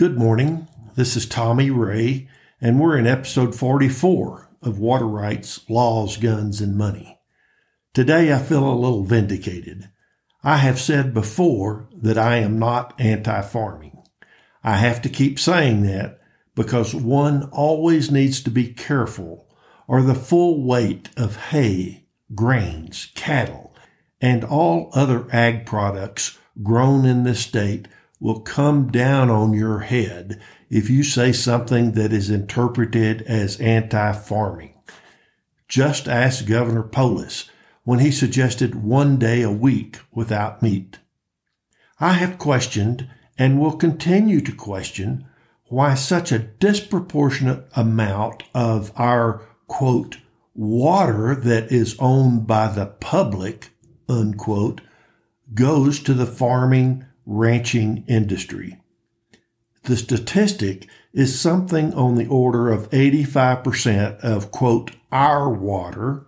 Good morning. This is Tommy Ray, and we're in episode 44 of Water Rights, Laws, Guns, and Money. Today I feel a little vindicated. I have said before that I am not anti farming. I have to keep saying that because one always needs to be careful or the full weight of hay, grains, cattle, and all other ag products grown in this state will come down on your head if you say something that is interpreted as anti-farming. Just ask Governor Polis when he suggested one day a week without meat. I have questioned and will continue to question why such a disproportionate amount of our quote water that is owned by the public unquote goes to the farming ranching industry. The statistic is something on the order of 85% of quote, our water,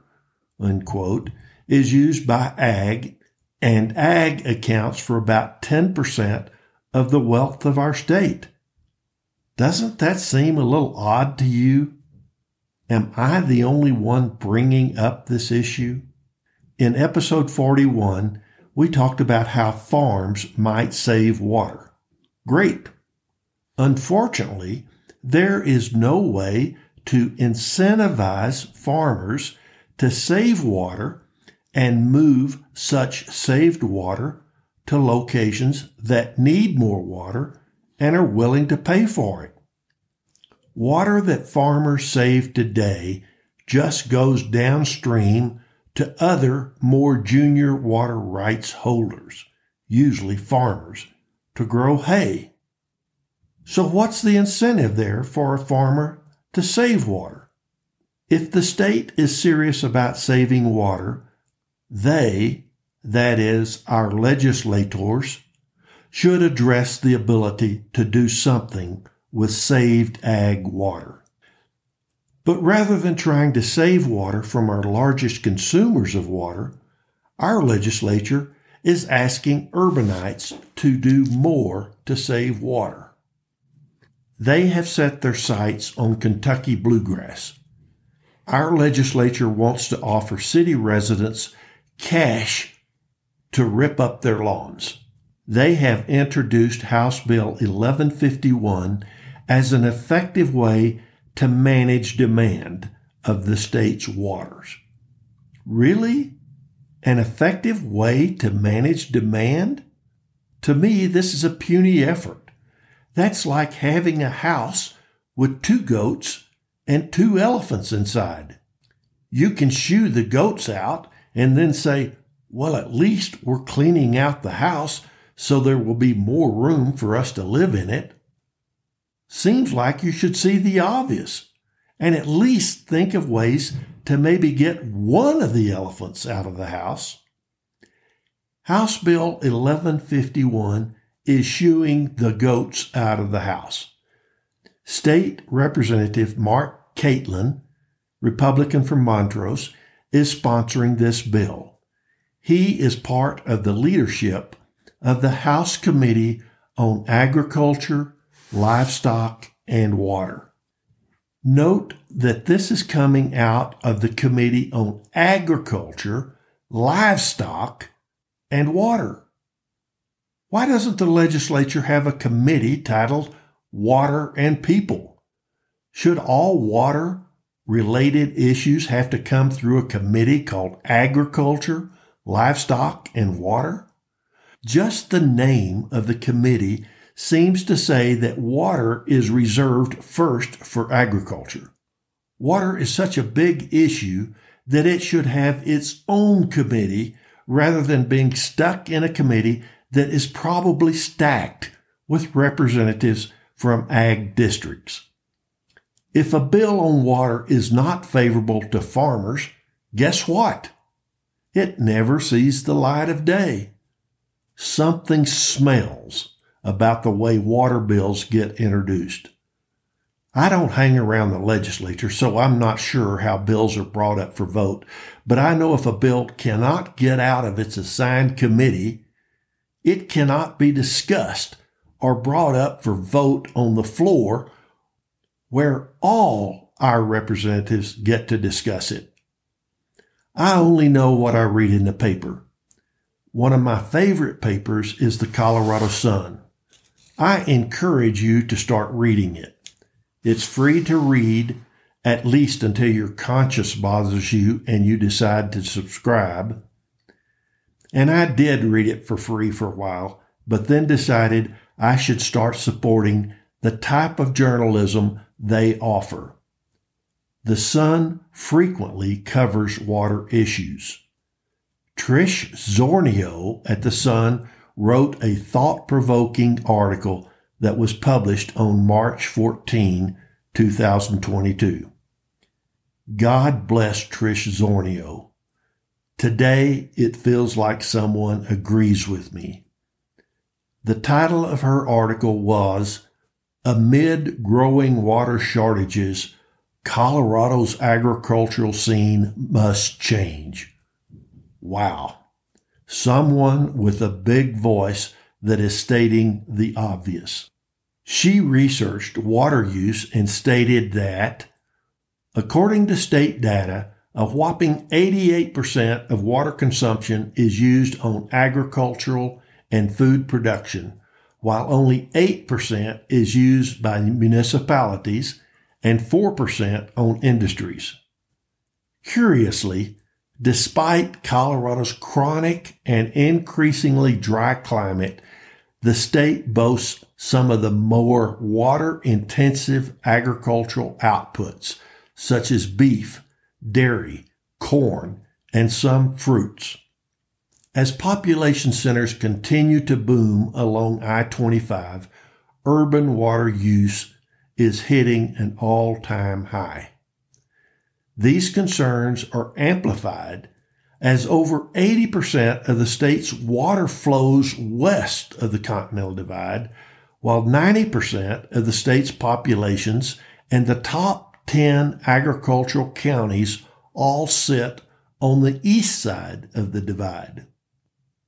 unquote, is used by ag and ag accounts for about 10% of the wealth of our state. Doesn't that seem a little odd to you? Am I the only one bringing up this issue? In episode 41, we talked about how farms might save water. Great. Unfortunately, there is no way to incentivize farmers to save water and move such saved water to locations that need more water and are willing to pay for it. Water that farmers save today just goes downstream to other more junior water rights holders, usually farmers, to grow hay. So what's the incentive there for a farmer to save water? If the state is serious about saving water, they, that is, our legislators, should address the ability to do something with saved ag water. But rather than trying to save water from our largest consumers of water, our legislature is asking urbanites to do more to save water. They have set their sights on Kentucky bluegrass. Our legislature wants to offer city residents cash to rip up their lawns. They have introduced House Bill 1151 as an effective way to manage demand of the state's waters. Really? An effective way to manage demand? To me, this is a puny effort. That's like having a house with two goats and two elephants inside. You can shoo the goats out and then say, well, at least we're cleaning out the house so there will be more room for us to live in it. Seems like you should see the obvious and at least think of ways to maybe get one of the elephants out of the house. House Bill 1151 is shooing the goats out of the house. State Representative Marc Catlin, Republican from Montrose, is sponsoring this bill. He is part of the leadership of the House Committee on Agriculture, livestock, and water. Note that this is coming out of the Committee on Agriculture, Livestock, and Water. Why doesn't the legislature have a committee titled Water and People? Should all water related issues have to come through a committee called Agriculture, Livestock, and Water? Just the name of the committee seems to say that water is reserved first for agriculture. Water is such a big issue that it should have its own committee rather than being stuck in a committee that is probably stacked with representatives from ag districts. If a bill on water is not favorable to farmers, guess what? It never sees the light of day. Something smells about the way water bills get introduced. I don't hang around the legislature, so I'm not sure how bills are brought up for vote, but I know if a bill cannot get out of its assigned committee, it cannot be discussed or brought up for vote on the floor where all our representatives get to discuss it. I only know what I read in the paper. One of my favorite papers is the Colorado Sun. I encourage you to start reading it. It's free to read, at least until your conscience bothers you and you decide to subscribe. And I did read it for free for a while, but then decided I should start supporting the type of journalism they offer. The Sun frequently covers water issues. Trish Zornio at The Sun wrote a thought provoking article that was published on March 14, 2022. God bless Trish Zornio. Today it feels like someone agrees with me. The title of her article was Amid Growing Water Shortages, Colorado's Agricultural Scene Must Change. Wow. Someone with a big voice that is stating the obvious. She researched water use and stated that, according to state data, a whopping 88% of water consumption is used on agricultural and food production, while only 8% is used by municipalities and 4% on industries. Curiously, despite Colorado's chronic and increasingly dry climate, the state boasts some of the more water intensive agricultural outputs, such as beef, dairy, corn, and some fruits. As population centers continue to boom along I 25, urban water use is hitting an all time high. These concerns are amplified as over 80% of the state's water flows west of the Continental Divide, while 90% of the state's populations and the top 10 agricultural counties all sit on the east side of the divide.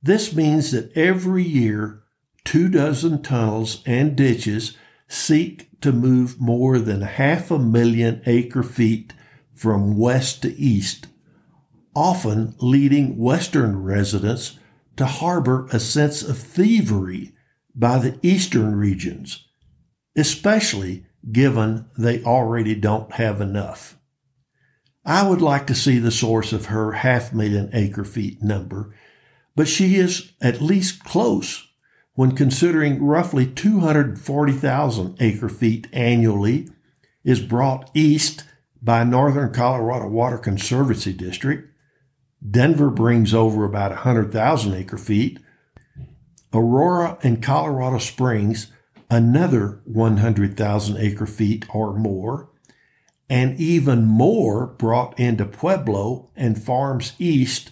This means that every year, two dozen tunnels and ditches seek to move more than half a million acre feet from west to east, often leading Western residents to harbor a sense of thievery by the eastern regions, especially given they already don't have enough. I would like to see the source of her half million acre feet number but she is at least close when considering roughly 240,000 acre feet annually is brought east by Northern Colorado Water Conservancy District. Denver brings over about 100,000 acre feet. Aurora and Colorado Springs, another 100,000 acre feet or more, and even more brought into Pueblo and farms east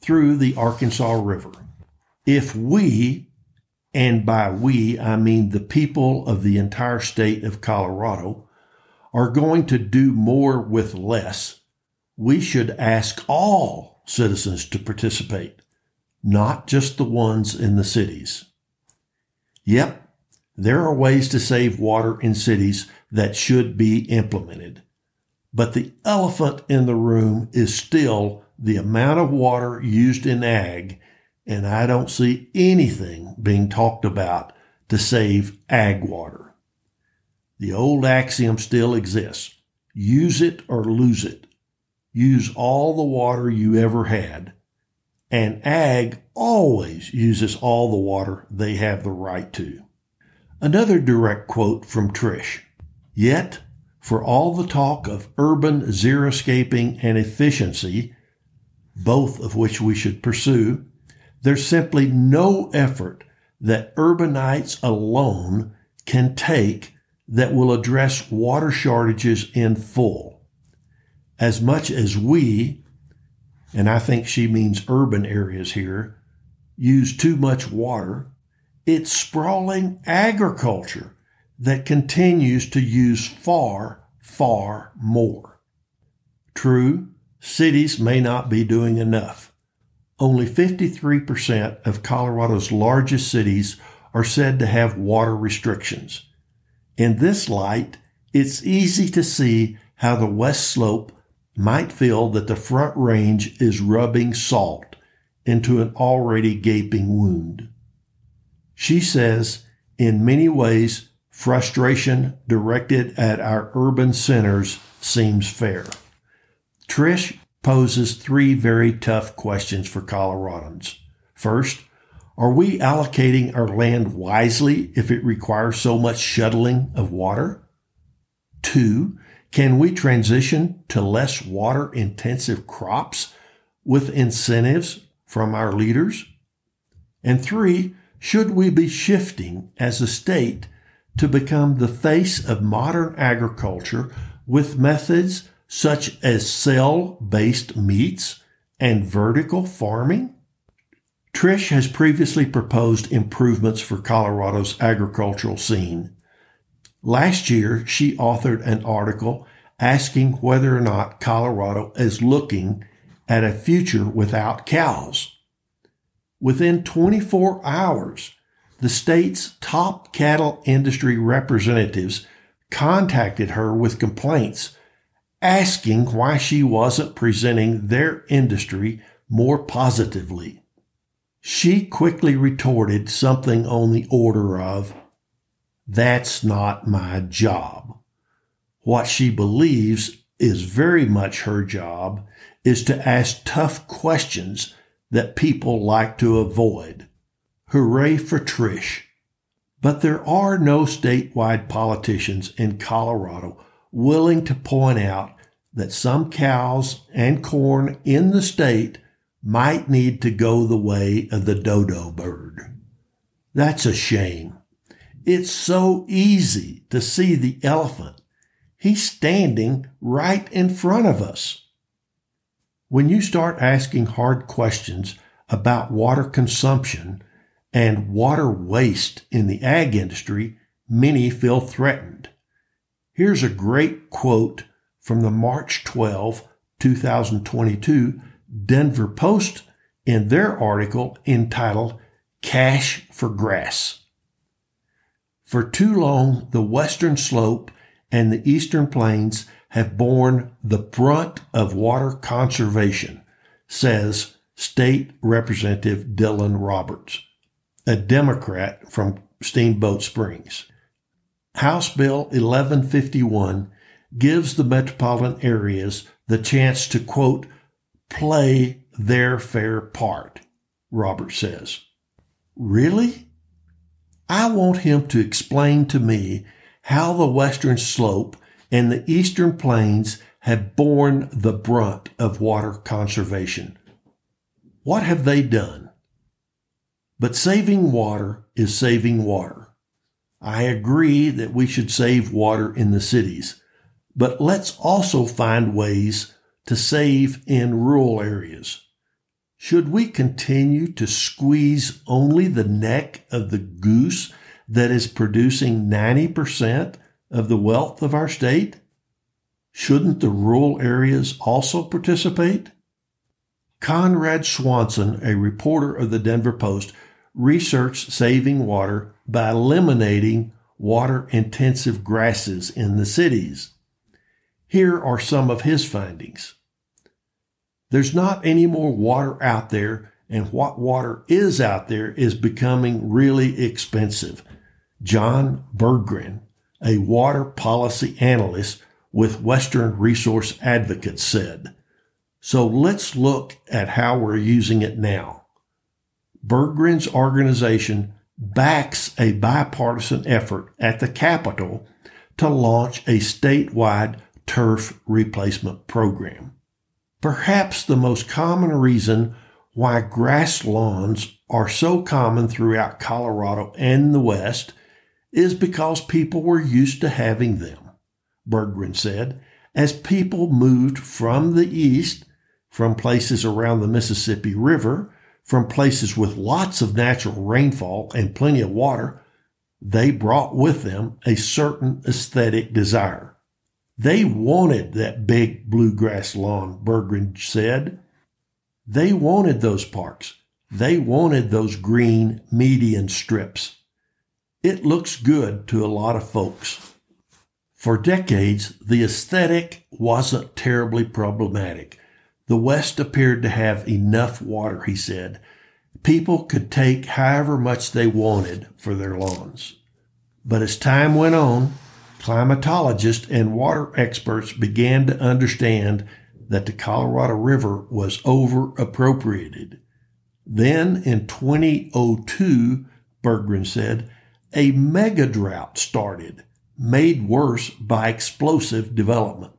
through the Arkansas River. If we, and by we I mean the people of the entire state of Colorado, are going to do more with less, we should ask all citizens to participate, not just the ones in the cities. Yep, there are ways to save water in cities that should be implemented. But the elephant in the room is still the amount of water used in ag, and I don't see anything being talked about to save ag water. The old axiom still exists. Use it or lose it. Use all the water you ever had. And ag always uses all the water they have the right to. Another direct quote from Trish. Yet, for all the talk of urban xeriscaping and efficiency, both of which we should pursue, there's simply no effort that urbanites alone can take that will address water shortages in full. As much as we, and I think she means urban areas here, use too much water, it's sprawling agriculture that continues to use far, far more. True, cities may not be doing enough. Only 53% of Colorado's largest cities are said to have water restrictions. In this light, it's easy to see how the West Slope might feel that the Front Range is rubbing salt into an already gaping wound. She says, in many ways, frustration directed at our urban centers seems fair. Trish poses three very tough questions for Coloradans. First, are we allocating our land wisely if it requires so much shuttling of water? Two, can we transition to less water intensive crops with incentives from our leaders? And three, should we be shifting as a state to become the face of modern agriculture with methods such as cell based meats and vertical farming? Trish has previously proposed improvements for Colorado's agricultural scene. Last year, she authored an article asking whether or not Colorado is looking at a future without cows. Within 24 hours, the state's top cattle industry representatives contacted her with complaints asking why she wasn't presenting their industry more positively. She quickly retorted something on the order of, That's not my job. What she believes is very much her job is to ask tough questions that people like to avoid. Hooray for Trish. But there are no statewide politicians in Colorado willing to point out that some cows and corn in the state might need to go the way of the dodo bird. That's a shame. It's so easy to see the elephant. He's standing right in front of us. When you start asking hard questions about water consumption and water waste in the ag industry, many feel threatened. Here's a great quote from the March 12, 2022 Denver Post in their article entitled Cash for Grass. For too long, the western slope and the eastern plains have borne the brunt of water conservation, says State Representative Dylan Roberts, a Democrat from Steamboat Springs. House Bill 1151 gives the metropolitan areas the chance to quote, play their fair part, Robert says. Really? I want him to explain to me how the western slope and the eastern plains have borne the brunt of water conservation. What have they done? But saving water is saving water. I agree that we should save water in the cities, but let's also find ways to save in rural areas? Should we continue to squeeze only the neck of the goose that is producing 90% of the wealth of our state? Shouldn't the rural areas also participate? Conrad Swanson, a reporter of the Denver Post, researched saving water by eliminating water intensive grasses in the cities. Here are some of his findings. There's not any more water out there, and what water is out there is becoming really expensive. John Berggren, a water policy analyst with Western Resource Advocates, said. So let's look at how we're using it now. Berggren's organization backs a bipartisan effort at the Capitol to launch a statewide turf replacement program. Perhaps the most common reason why grass lawns are so common throughout Colorado and the West is because people were used to having them, Berggren said, as people moved from the east, from places around the Mississippi River, from places with lots of natural rainfall and plenty of water, they brought with them a certain aesthetic desire. They wanted that big bluegrass lawn, Berggren said. They wanted those parks. They wanted those green median strips. It looks good to a lot of folks. For decades, the aesthetic wasn't terribly problematic. The West appeared to have enough water, he said. People could take however much they wanted for their lawns. But as time went on, climatologists and water experts began to understand that the Colorado River was over appropriated. Then in 2002, Berggren said, a mega drought started, made worse by explosive development.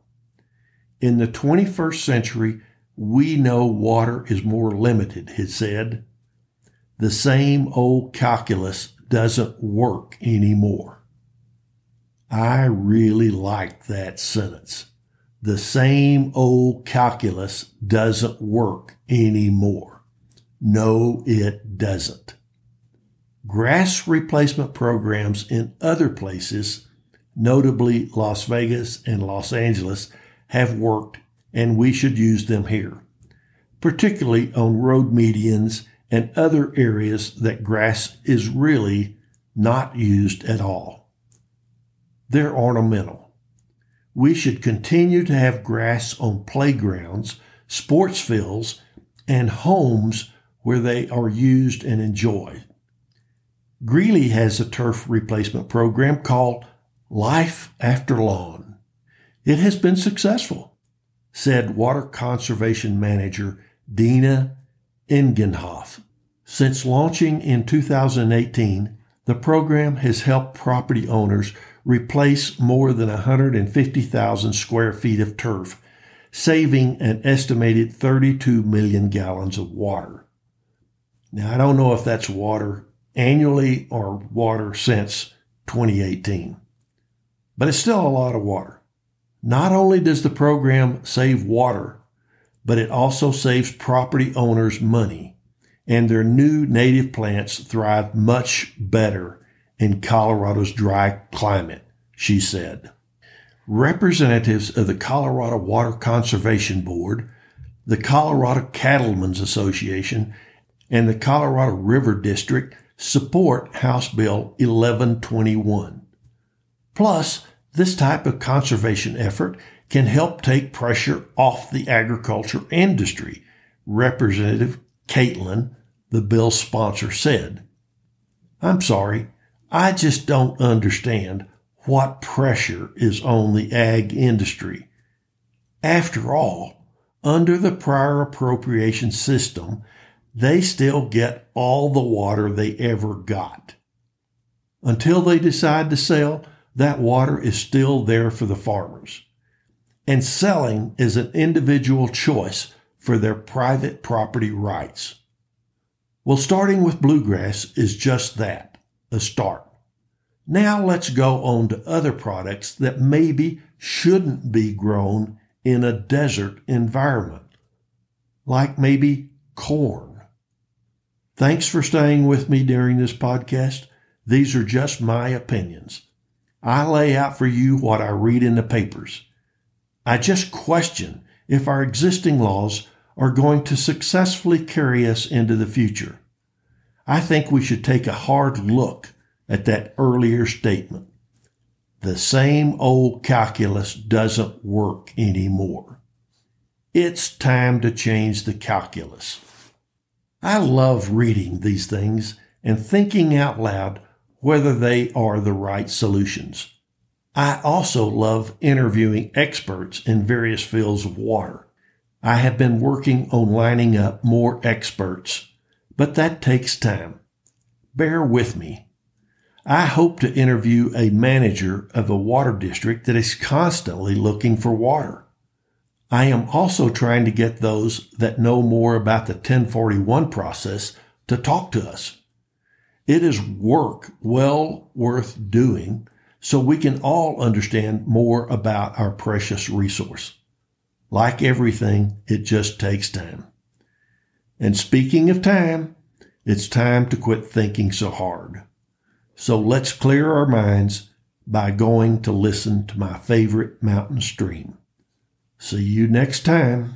In the 21st century, we know water is more limited, he said. The same old calculus doesn't work anymore. I really like that sentence. The same old calculus doesn't work anymore. No, it doesn't. Grass replacement programs in other places, notably Las Vegas and Los Angeles, have worked and we should use them here, particularly on road medians and other areas that grass is really not used at all. They're ornamental. We should continue to have grass on playgrounds, sports fields, and homes where they are used and enjoyed. Greeley has a turf replacement program called Life After Lawn. It has been successful, said Water Conservation Manager Dena Egenhoff. Since launching in 2018, the program has helped property owners replace more than 150,000 square feet of turf, saving an estimated 32 million gallons of water. Now, I don't know if that's water annually or water since 2018, but it's still a lot of water. Not only does the program save water, but it also saves property owners money, and their new native plants thrive much better in Colorado's dry climate, she said. Representatives of the Colorado Water Conservation Board, the Colorado Cattlemen's Association, and the Colorado River District support House Bill 1121. Plus, this type of conservation effort can help take pressure off the agriculture industry, Representative Catlin, the bill's sponsor, said. I'm sorry, I just don't understand what pressure is on the ag industry. After all, under the prior appropriation system, they still get all the water they ever got. Until they decide to sell, that water is still there for the farmers. And selling is an individual choice for their private property rights. Well, starting with bluegrass is just that a start. Now let's go on to other products that maybe shouldn't be grown in a desert environment, like maybe corn. Thanks for staying with me during this podcast. These are just my opinions. I lay out for you what I read in the papers. I just question if our existing laws are going to successfully carry us into the future. I think we should take a hard look at that earlier statement. The same old calculus doesn't work anymore. It's time to change the calculus. I love reading these things and thinking out loud whether they are the right solutions. I also love interviewing experts in various fields of water. I have been working on lining up more experts but that takes time. Bear with me. I hope to interview a manager of a water district that is constantly looking for water. I am also trying to get those that know more about the 1041 process to talk to us. It is work well worth doing so we can all understand more about our precious resource. Like everything, it just takes time. And speaking of time, it's time to quit thinking so hard. So let's clear our minds by going to listen to my favorite mountain stream. See you next time.